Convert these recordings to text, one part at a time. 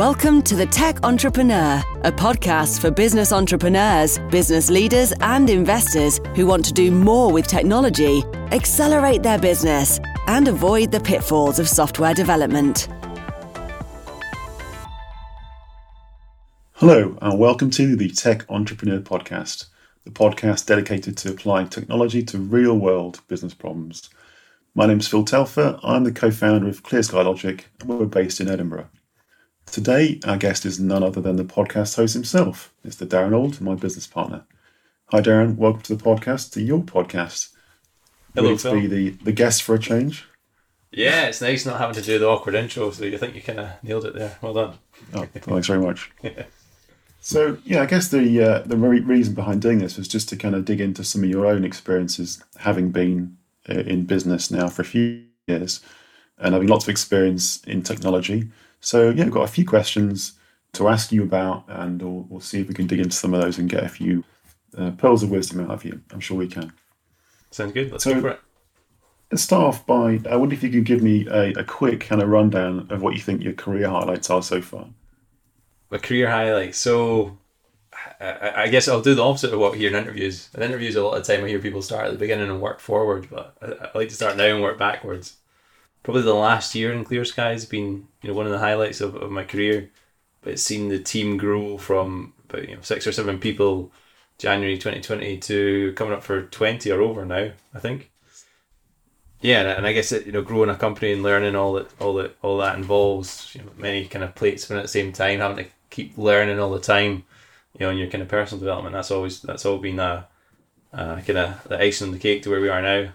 Welcome to The Tech Entrepreneur, a podcast for business entrepreneurs, business leaders, and investors who want to do more with technology, accelerate their business, and avoid the pitfalls of software development. Hello, and welcome to the Tech Entrepreneur Podcast, the podcast dedicated to applying technology to real world business problems. My name is Phil Telfer. I'm the co founder of Clear Sky Logic, and we're based in Edinburgh. Today, our guest is none other than the podcast host himself, Mr. Darren Old, my business partner. Hi, Darren. Welcome to the podcast, to your podcast. Hello, Phil. to be the, the guest for a change? Yeah, it's nice not having to do the awkward intro, so you think you kind of nailed it there. Well done. Oh, thanks very much. So, yeah, I guess the uh, the re- reason behind doing this was just to kind of dig into some of your own experiences, having been uh, in business now for a few years and having lots of experience in technology. So, yeah, I've got a few questions to ask you about, and we'll, we'll see if we can dig into some of those and get a few uh, pearls of wisdom out of you. I'm sure we can. Sounds good. Let's So- go for it. Let's start off by I wonder if you could give me a, a quick kind of rundown of what you think your career highlights are so far. My career highlight. So, I, I- guess I'll do the opposite of what we hear in interviews. In interviews, a lot of the time I hear people start at the beginning and work forward, but I, I like to start now and work backwards. Probably the last year in Clear Sky has been you know one of the highlights of, of my career. But seeing the team grow from about you know six or seven people January 2020 to coming up for 20 or over now, I think. Yeah, and- I guess it, you know, growing a company and learning all that, all that, all that involves you know, many kind of plates at the same time, having to keep learning all the time, you know, in your kind of personal development. That's always that's all been a, a kind of the icing on the cake to where we are now.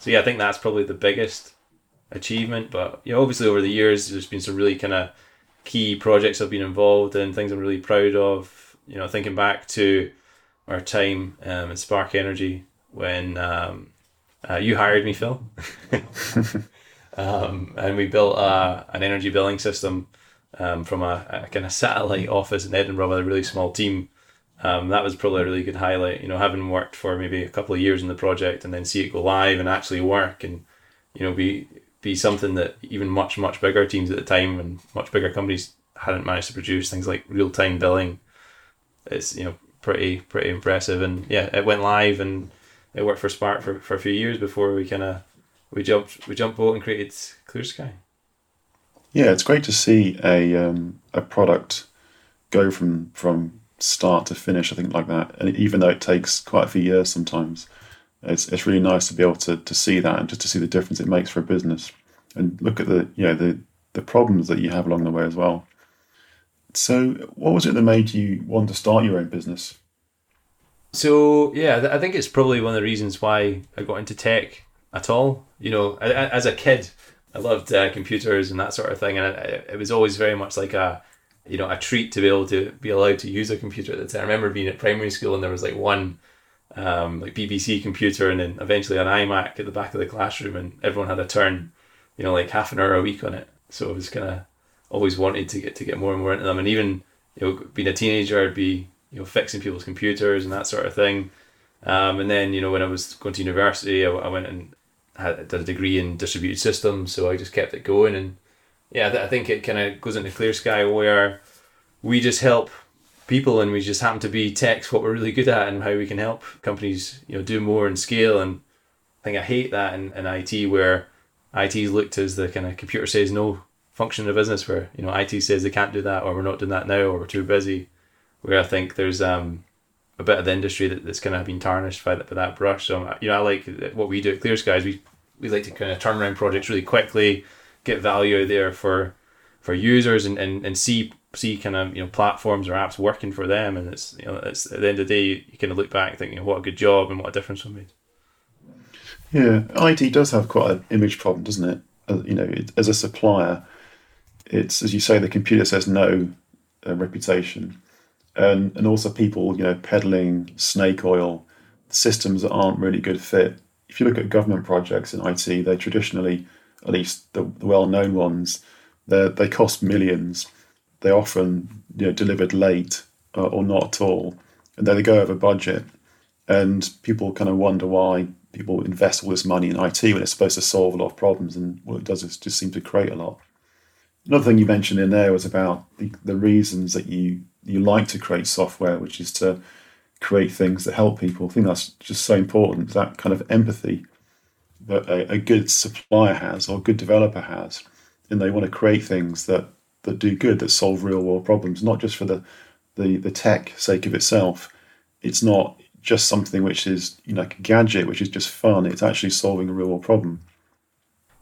So yeah, I think that's probably the biggest achievement. But you know, obviously over the years, there's been some really kind of key projects I've been involved in, things I'm really proud of. You know, thinking back to our time um, in Spark Energy when um, uh, you hired me, Phil, um, and we built a, an energy billing system um, from a, a kind of satellite office in Edinburgh with a really small team. Um, that was probably a really good highlight. You know, having worked for maybe a couple of years in the project and then see it go live and actually work and you know be be something that even much much bigger teams at the time and much bigger companies hadn't managed to produce things like real time billing. It's you know pretty pretty impressive and yeah it went live and it worked for Spark for, for a few years before we kind of we jumped we jumped boat and created Clear Sky. Yeah, it's great to see a um, a product go from from start to finish. I think like that, and even though it takes quite a few years sometimes, it's it's really nice to be able to, to see that and just to see the difference it makes for a business, and look at the you know the the problems that you have along the way as well. So, what was it that made you want to start your own business? So yeah, I think it's probably one of the reasons why I got into tech at all. You know, as a kid, I loved uh, computers and that sort of thing, and it was always very much like a, you know, a treat to be able to be allowed to use a computer at the time. I remember being at primary school and there was like one, um, like BBC computer, and then eventually an iMac at the back of the classroom, and everyone had a turn, you know, like half an hour a week on it. So I was kind of always wanted to get to get more and more into them, and even you know, being a teenager, I'd be you know fixing people's computers and that sort of thing. Um, and then you know when I was going to university, I, I went and had did a degree in distributed systems, so I just kept it going. And yeah, I, I think it kind of goes into Clear Sky where we just help people, and we just happen to be techs what we're really good at, and how we can help companies you know do more and scale. And I think I hate that in, in IT where IT is looked as the kind of computer says no function in a business where you know IT says they can't do that or we're not doing that now or we're too busy. Where I think there's um a bit of the industry that, that's kind of been tarnished by that by that brush. So you know I like what we do at Clear Skies. We we like to kind of turn around projects really quickly, get value out there for for users and, and, and see see kind of you know platforms or apps working for them. And it's you know it's at the end of the day you kind of look back thinking what a good job and what a difference we made. Yeah, IT does have quite an image problem, doesn't it? Uh, you know, it, as a supplier, it's as you say, the computer says no uh, reputation, and and also people, you know, peddling snake oil systems that aren't really good fit. If you look at government projects in IT, they traditionally, at least the, the well-known ones, they they cost millions. They're often you know delivered late uh, or not at all, and then they go over budget. And people kind of wonder why people invest all this money in IT when it's supposed to solve a lot of problems, and what it does is just seem to create a lot. Another thing you mentioned in there was about the, the reasons that you you like to create software, which is to create things that help people. I think that's just so important. That kind of empathy that a, a good supplier has or a good developer has, and they want to create things that that do good, that solve real world problems, not just for the the the tech sake of itself. It's not just something which is you know like a gadget, which is just fun. It's actually solving a real world problem.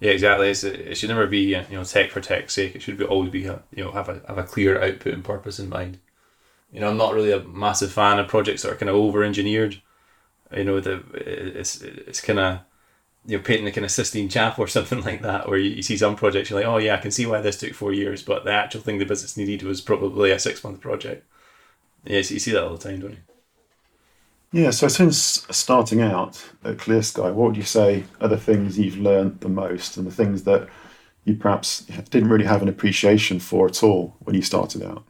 Yeah, exactly. It's, it should never be you know tech for tech's sake. It should be always be you know have a have a clear output and purpose in mind. You know, I'm not really a massive fan of projects that are kind of over engineered. You know, the it's it's kind of you know painting a kind of Sistine Chapel or something like that, where you, you see some projects you're like, oh yeah, I can see why this took four years, but the actual thing the business needed was probably a six month project. Yeah, so you see that all the time, don't you? Yeah, so since starting out at Clear Sky, what would you say are the things you've learned the most and the things that you perhaps didn't really have an appreciation for at all when you started out?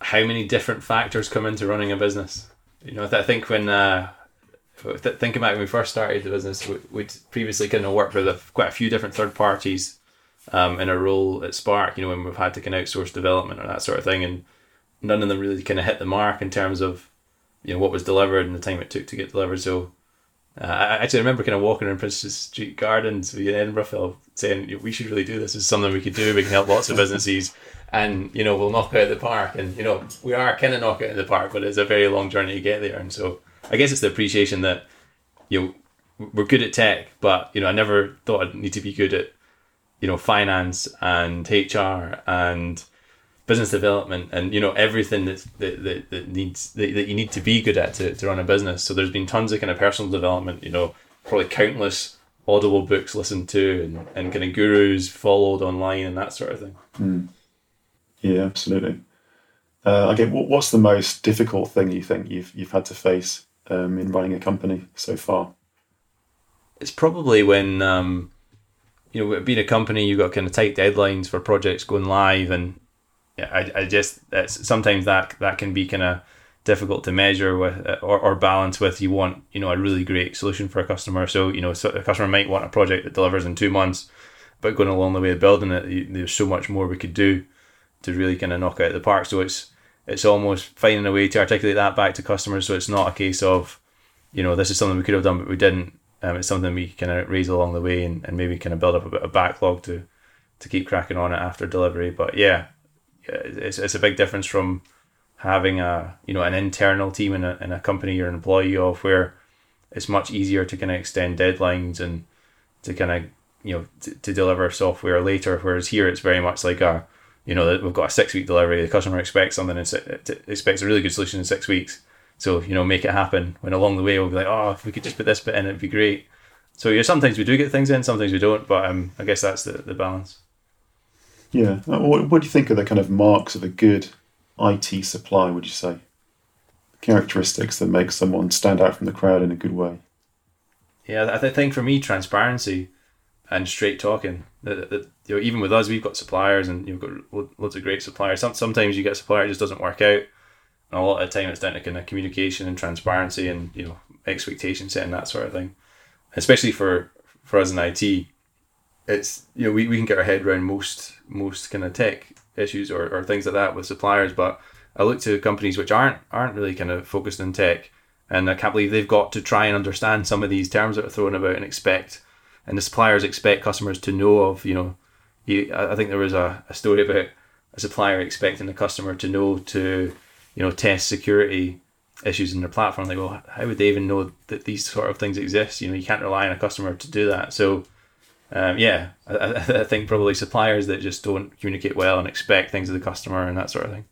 How many different factors come into running a business? You know, I think when uh, thinking back when we first started the business, we'd previously kind of worked with a, quite a few different third parties um, in a role at Spark. You know, when we've had to kind of outsource development or that sort of thing, and none of them really kind of hit the mark in terms of you know what was delivered and the time it took to get delivered. So uh, I actually remember kind of walking around Princes Street Gardens in Edinburgh, saying we should really do this. This is something we could do. We can help lots of businesses, and you know we'll knock out the park. And you know we are kind of knocking out the park, but it's a very long journey to get there. And so I guess it's the appreciation that you know we're good at tech, but you know I never thought I'd need to be good at you know finance and HR and business development and you know everything that's, that, that, that needs that, that you need to be good at to, to run a business. So there's been tons of kind of personal development you know probably countless audible books listened to and, and kind of gurus followed online and that sort of thing. Mm. yeah absolutely. Uh, okay what's the most difficult thing you think you've you've had to face um, in running a company so far. It's probably when um, you know being a company you've got kind of tight deadlines for projects going live and yeah, I, I just sometimes that that can be kind of difficult to measure with uh, or, or balance with. You want you know a really great solution for a customer. So you know so a customer might want a project that delivers in two months but going along the way of building it there's so much more we could do to really kind of knock out the park. So it's it's almost finding a way to articulate that back to customers so it's not a case of you know this is something we could have done but we didn't. Um, it's something we kind of raise along the way and, and maybe kind of build up a bit of backlog to to keep cracking on it after delivery. But yeah it's, it's a big difference from having a you know an internal team in a, in a company you're an employee of where it's much easier to kind of extend deadlines and to kind of you know to, to deliver software later whereas here it's very much like a you know that we've got a six week delivery the customer expects something and expects a really good solution in six weeks so you know make it happen when along the way we'll be like oh if we could just put this bit in it'd be great so yeah sometimes we do get things in sometimes we don't but um, i guess that's the, the balance yeah. Uh, what, what do you think are the kind of marks of a good IT supply, would you say? Characteristics that make someone stand out from the crowd in a good way? Yeah, I think for me, transparency and straight talking. That, that, you know, even with us, we've got suppliers and you've got loads of great suppliers. Some, sometimes you get a supplier just doesn't work out. And a lot of the time it's down to kind of communication and transparency and, you know, expectation setting, that sort of thing. Especially for, for us in IT, it's you know we, we can get our head around most most kind of tech issues or, or things like that with suppliers but I look to companies which aren't aren't really kind of focused in tech and I can't believe they've got to try and understand some of these terms that are thrown about and expect and the suppliers expect customers to know of you know you, I think there was a, a story about a supplier expecting the customer to know to you know test security issues in their platform like well how would they even know that these sort of things exist you know you can't rely on a customer to do that so um, yeah, I, I, think probably suppliers that just don't communicate well and expect things of the customer and that sort of thing.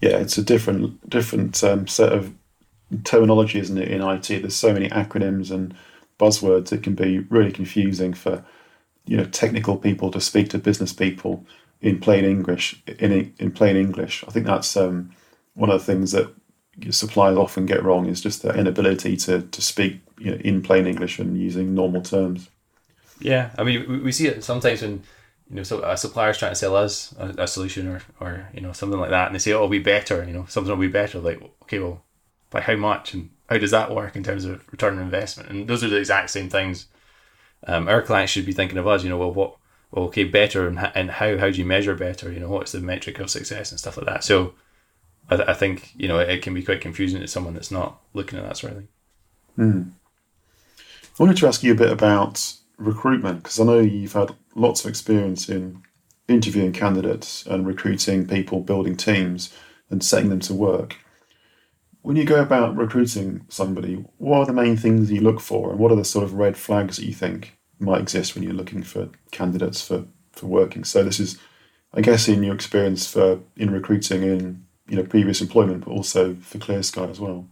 Yeah, it's a different different um, set of terminology, isn't it? In IT, there's so many acronyms and buzzwords. It can be really confusing for you know technical people to speak to business people in plain English. In in plain English, I think that's um, one of the things that suppliers often get wrong is just their inability to to speak you know, in plain English and using normal terms. Yeah, I mean, we see it sometimes when you know, so a supplier's trying to sell us a, a, solution or, or you know something like that, and they say, "Oh, it'll be better," you know, something will be better. Like, okay, well, by how much and how does that work in terms of return on investment? And those are the exact same things. Um, our clients should be thinking of us. You know, well, what well, okay, better and, and how how do you measure better? You know, what's the metric of success and stuff like that. So, I, I think you know it, it, can be quite confusing to someone that's not looking at that sort of thing. Mm. I wanted to ask you a bit about recruitment because I know you've had lots of experience in interviewing candidates and recruiting people, building teams, and setting them to work. When you go about recruiting somebody, what are the main things you look for, and what are the sort of red flags that you think might exist when you're looking for candidates for, for working? So this is, I guess, in your experience for in recruiting in you know previous employment, but also for Clear Sky as well.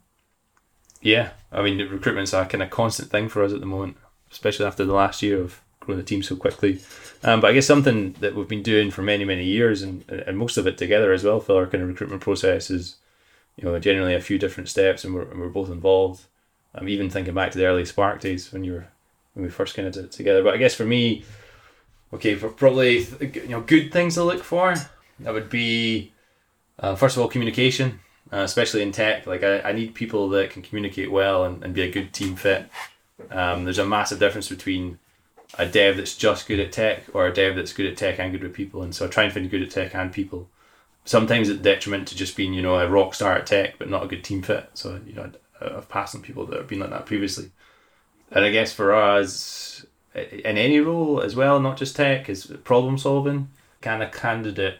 Yeah, I mean recruitment's a kind of constant thing for us at the moment, especially after the last year of growing the team so quickly. Um, but I guess something that we've been doing for many many years, and and most of it together as well for our kind of recruitment process is, you know, generally a few different steps, and we're and we're both involved. I'm even thinking back to the early Spark days when you were when we first kind of did it together. But I guess for me, okay, for probably you know good things to look for, that would be uh, first of all communication uh, especially in tech. Like I, I need people that can communicate well and, and be a good team fit. Um, there's a massive difference between a dev that's just good at tech or a dev that's good at tech and good with people. And so I try and find good at tech and people. Sometimes it's detriment to just being, you know, a rock star at tech, but not a good team fit. So, you know, I've passed on people that have been like that previously. And I guess for us, in any role as well, not just tech, is problem solving. Can a candidate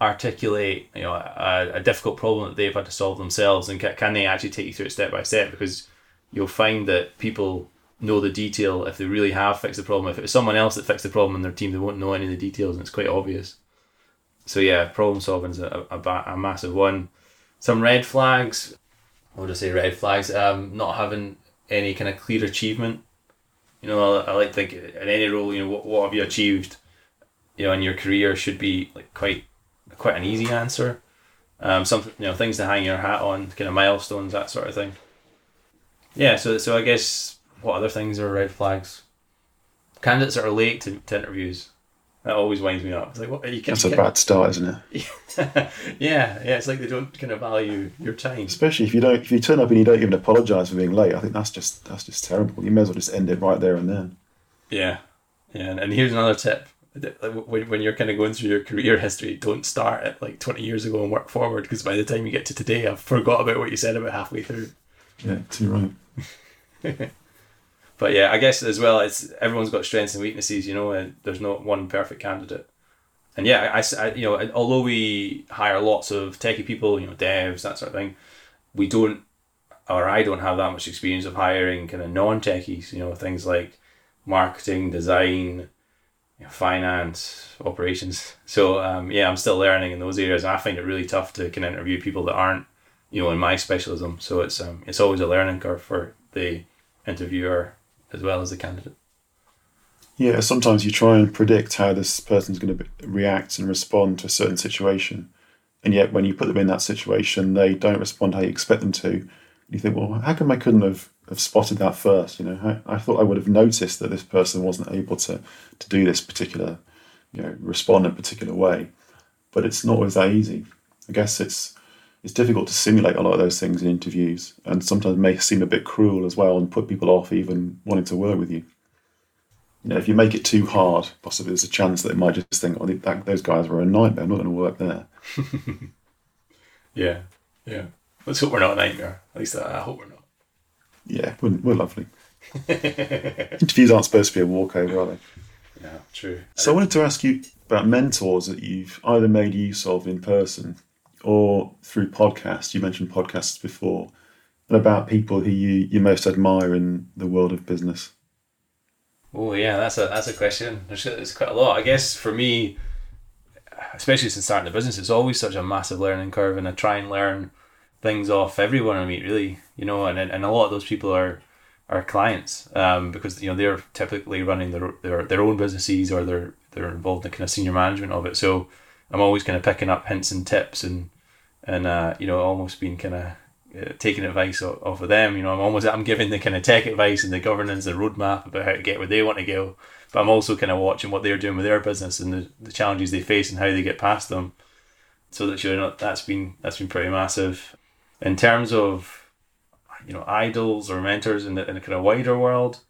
articulate you know a, a, difficult problem that they've had to solve themselves and can, can they actually take you through it step by step because you'll find that people know the detail if they really have fixed the problem if it was someone else that fixed the problem in their team they won't know any of the details and it's quite obvious so yeah problem solving is a, a, a massive one some red flags what would I say red flags um, not having any kind of clear achievement you know I, I like to think in any role you know what, what have you achieved you know in your career should be like quite quite an easy answer. Um, something you know, things to hang your hat on, kind of milestones, that sort of thing. Yeah, so so I guess what other things are red flags? Candidates that are late to, to interviews. That always winds me up. It's like, what you can, That's a bad start, isn't it? yeah, yeah. It's like they don't kind of value your time. Especially if you don't, if you turn up and you don't even apologise for being late. I think that's just that's just terrible. You may as well just end it right there and then. Yeah, yeah. And here's another tip: when, when you're kind of going through your career history, don't start at like 20 years ago and work forward because by the time you get to today, I've forgot about what you said about halfway through. Yeah, too right. but yeah, I guess as well, it's everyone's got strengths and weaknesses, you know, and there's not one perfect candidate. And yeah, I, I you know, although we hire lots of techie people, you know, devs, that sort of thing, we don't, or I don't have that much experience of hiring kind of non techies, you know, things like marketing, design, you know, finance, operations. So um, yeah, I'm still learning in those areas, and I find it really tough to kind of interview people that aren't, you know, in my specialism. So it's um, it's always a learning curve for the interviewer as well as the candidate. Yeah, sometimes you try and predict how this person's going to react and respond to a certain situation, and yet when you put them in that situation, they don't respond how you expect them to. You think, well, how come I couldn't have have spotted that first. You know, I, I, thought I would have noticed that this person wasn't able to to do this particular, you know, respond in a particular way. But it's not always that easy. I guess it's it's difficult to simulate a lot of those things in interviews, and sometimes may seem a bit cruel as well, and put people off even wanting to work with you. You know, if you make it too hard, possibly there's a chance that they might just think, "Oh, that, those guys were a nightmare. I'm not going to work there." yeah, yeah. Let's hope we're not a nightmare. At least I hope we're not. Yeah, we're, we're lovely. Interviews aren't supposed to be a walkover, are they? Yeah, true. So I wanted to ask you about mentors that you've either made use of in person or through podcasts. You mentioned podcasts before, and about people who you, you most admire in the world of business. Oh yeah, that's a that's a question. There's, quite a lot. I guess for me, especially since starting the business, it's always such a massive learning curve, and I try and learn things off everyone I meet, really. You know, and and a lot of those people are are clients um, because you know they're typically running their, their their own businesses or they're they're involved in kind of senior management of it. So I'm always kind of picking up hints and tips and and uh, you know almost being kind of uh, taking advice off, off of them. You know, I'm almost I'm giving the kind of tech advice and the governance, the roadmap about how to get where they want to go. But I'm also kind of watching what they're doing with their business and the, the challenges they face and how they get past them. So that you know that's been that's been pretty massive in terms of you know idols or mentors in the, in a kind of wider world,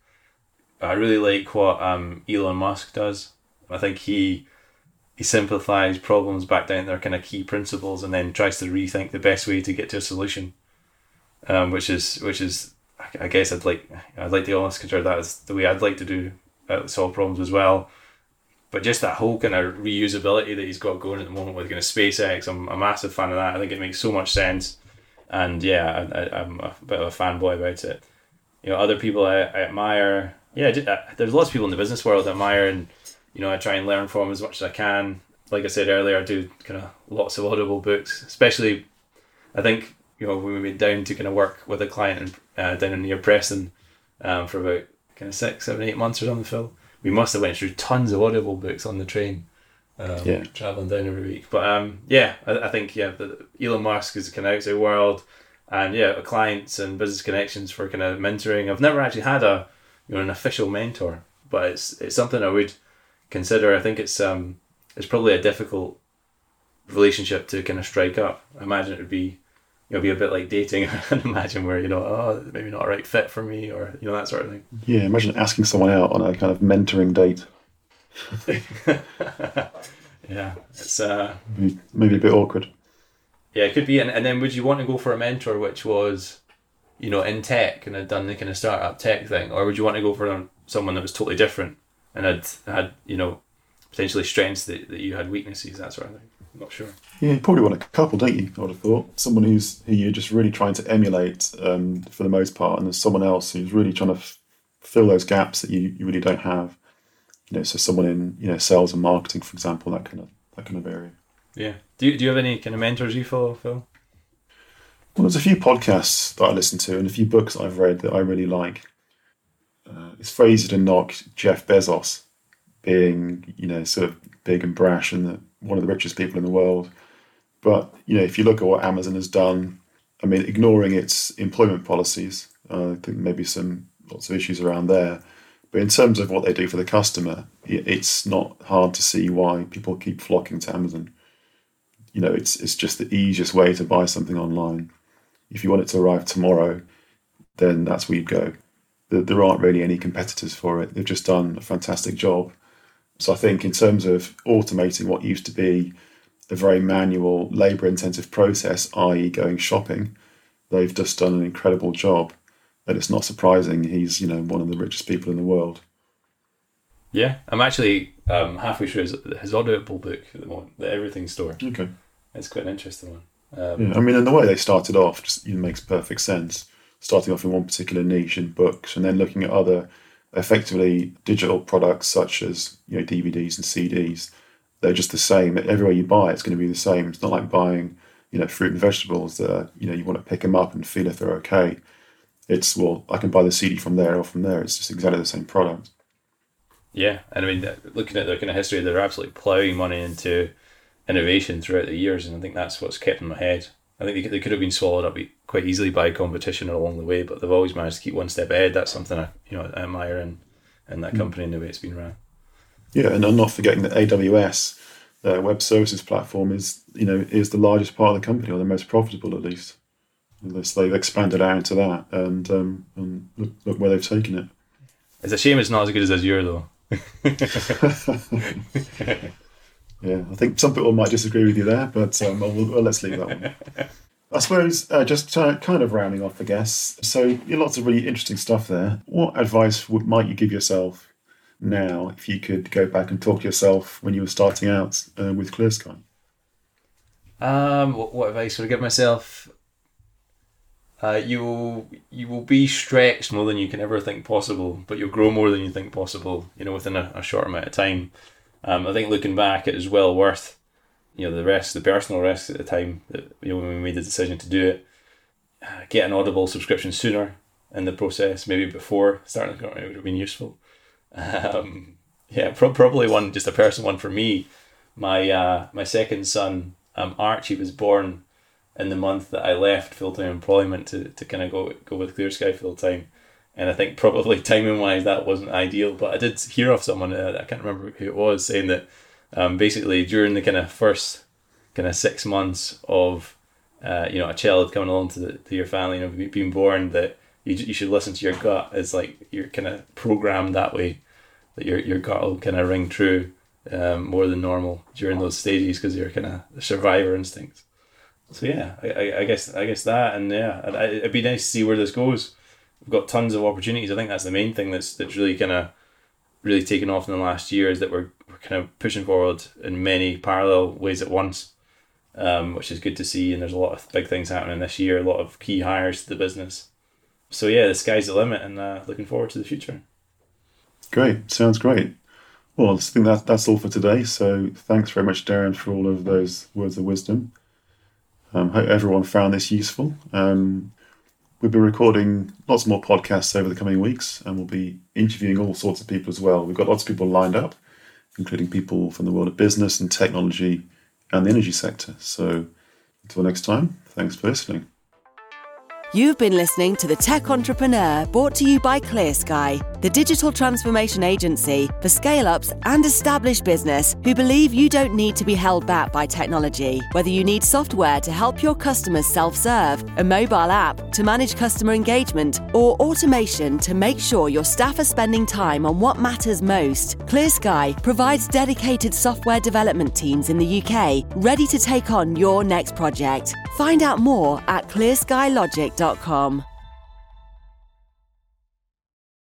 I really like what um, Elon Musk does. I think he he simplifies problems back down to their kind of key principles and then tries to rethink the best way to get to a solution. Um, which is which is I guess I'd like I'd like to almost consider that as the way I'd like to do uh, solve problems as well. But just that whole kind of reusability that he's got going at the moment with kind of SpaceX, I'm a massive fan of that. I think it makes so much sense, and yeah, I, am a bit of a fanboy about it. You know, other people I, I admire. Yeah, uh, there's lots of people in the business world that I admire, and you know, I try and learn from as much as I can. Like I said earlier, I do kind of lots of audible books, especially. I think you know when we went down to kind of work with a client in, uh, down in near Preston um, for about kind of six, seven, eight months or something. Phil, we must have went through tons of audible books on the train. Um, yeah, traveling down every week. But um, yeah, I, I think yeah, the, Elon Musk is kind of outside world, and yeah, clients and business connections for kind of mentoring. I've never actually had a you know an official mentor, but it's it's something I would consider. I think it's um it's probably a difficult relationship to kind of strike up. I imagine it would be you'll be a bit like dating. And imagine where you know oh maybe not a right fit for me or you know that sort of thing. Yeah imagine asking someone out on a kind of mentoring date. Yeah it's uh maybe, maybe, a bit awkward. Yeah it could be. And, and then would you want to go for a mentor which was you know in tech and had done the kind of startup tech thing? Or would you want to go for someone that was totally different and had had you know potentially strengths that, that you had weaknesses that sort of thing I'm not sure. Yeah, you probably want a couple, don't you? I would have thought someone who's who you're just really trying to emulate um, for the most part, and there's someone else who's really trying to f- fill those gaps that you, you really don't have. You know, so someone in you know sales and marketing, for example, that kind of that kind of area. Yeah. Do you, do you have any kind of mentors you follow, Phil? Well, there's a few podcasts that I listen to and a few books I've read that I really like. Uh, it's phrased to knock Jeff Bezos being, you know, sort of big and brash and the, one of the richest people in the world. But you know, if you look at what Amazon has done, I mean, ignoring its employment policies, uh, I think maybe some lots of issues around there. But in terms of what they do for the customer, it's not hard to see why people keep flocking to Amazon. You know, it's it's just the easiest way to buy something online. If you want it to arrive tomorrow, then that's where you go. There aren't really any competitors for it. They've just done a fantastic job so I think in terms of automating what used to be a very manual, labour intensive process, i.e., going shopping, they've just done an incredible job. And it's not surprising he's, you know, one of the richest people in the world. Yeah, I'm actually um, halfway through his, his Audible book at the moment, the Everything Store. Okay. It's quite an interesting one. Um, yeah, I mean, and the way they started off just it makes perfect sense. Starting off in one particular niche in books and then looking at other effectively digital products such as you know DVDs and CDs. They're just the same. Everywhere you buy, it's going to be the same. It's not like buying you know fruit and vegetables that you know you want to pick them up and feel if they're okay. It's well, I can buy the CD from there or from there. It's just exactly the same product. Yeah, and I mean, looking at their kind of history, they're absolutely ploughing money into innovation throughout the years, and I think that's what's kept them ahead. I think they, they could have been swallowed up quite easily by competition along the way, but they've always managed to keep one step ahead. That's something I you know I admire in, in that hmm. company and the way it's been run. Yeah, and I'm not forgetting that AWS, their web services platform, is you know is the largest part of the company or the most profitable at least. Unless they've expanded out into that, and um, and look, look where they've taken it. It's a shame it's not as good as Azure though. Yeah, I think some people might disagree with you there, but um, well, well, let's leave that one. I suppose uh, just kind of rounding off, I guess. So, lots of really interesting stuff there. What advice would, might you give yourself now if you could go back and talk to yourself when you were starting out uh, with Clear Sky? Um, what, what advice would I give myself? Uh, you will you will be stretched more than you can ever think possible, but you'll grow more than you think possible. You know, within a, a short amount of time. Um, I think looking back, it is well worth you know the risk, the personal risk at the time that you know when we made the decision to do it. Get an Audible subscription sooner in the process, maybe before starting the company would have been useful. Um, yeah, pro- probably one just a personal one for me. My uh, my second son, um, Archie, was born in the month that I left full time employment to, to kind of go go with Clear Sky full time and I think probably timing wise that wasn't ideal. But I did hear of someone uh, I can't remember who it was saying that um, basically during the kind of first kind of six months of uh, you know a child coming along to, the, to your family, you know, being born, that you, you should listen to your gut. It's like you're kind of programmed that way, that your your gut will kind of ring true. um, more than normal during those stages because you're kind of survivor instincts. So yeah, I, I, guess I guess that and yeah, it'd be nice to see where this goes. We've got tons of opportunities. I think that's the main thing that's that's really kind of really taken off in the last year is that we're kind of pushing forward in many parallel ways at once, um, which is good to see. And there's a lot of big things happening this year, a lot of key hires to the business. So yeah, the sky's the limit, and uh, looking forward to the future. Great, sounds great. Well, I think that that's all for today. So thanks very much, Darren, for all of those words of wisdom. Um, hope everyone found this useful. Um, we'll be recording lots more podcasts over the coming weeks, and we'll be interviewing all sorts of people as well. We've got lots of people lined up, including people from the world of business and technology and the energy sector. So until next time, thanks for listening. You've been listening to The Tech Entrepreneur brought to you by ClearSky, the digital transformation agency for scale ups and established business who believe you don't need to be held back by technology. Whether you need software to help your customers self serve, a mobile app to manage customer engagement, or automation to make sure your staff are spending time on what matters most, ClearSky provides dedicated software development teams in the UK ready to take on your next project. Find out more at clearskylogic.com.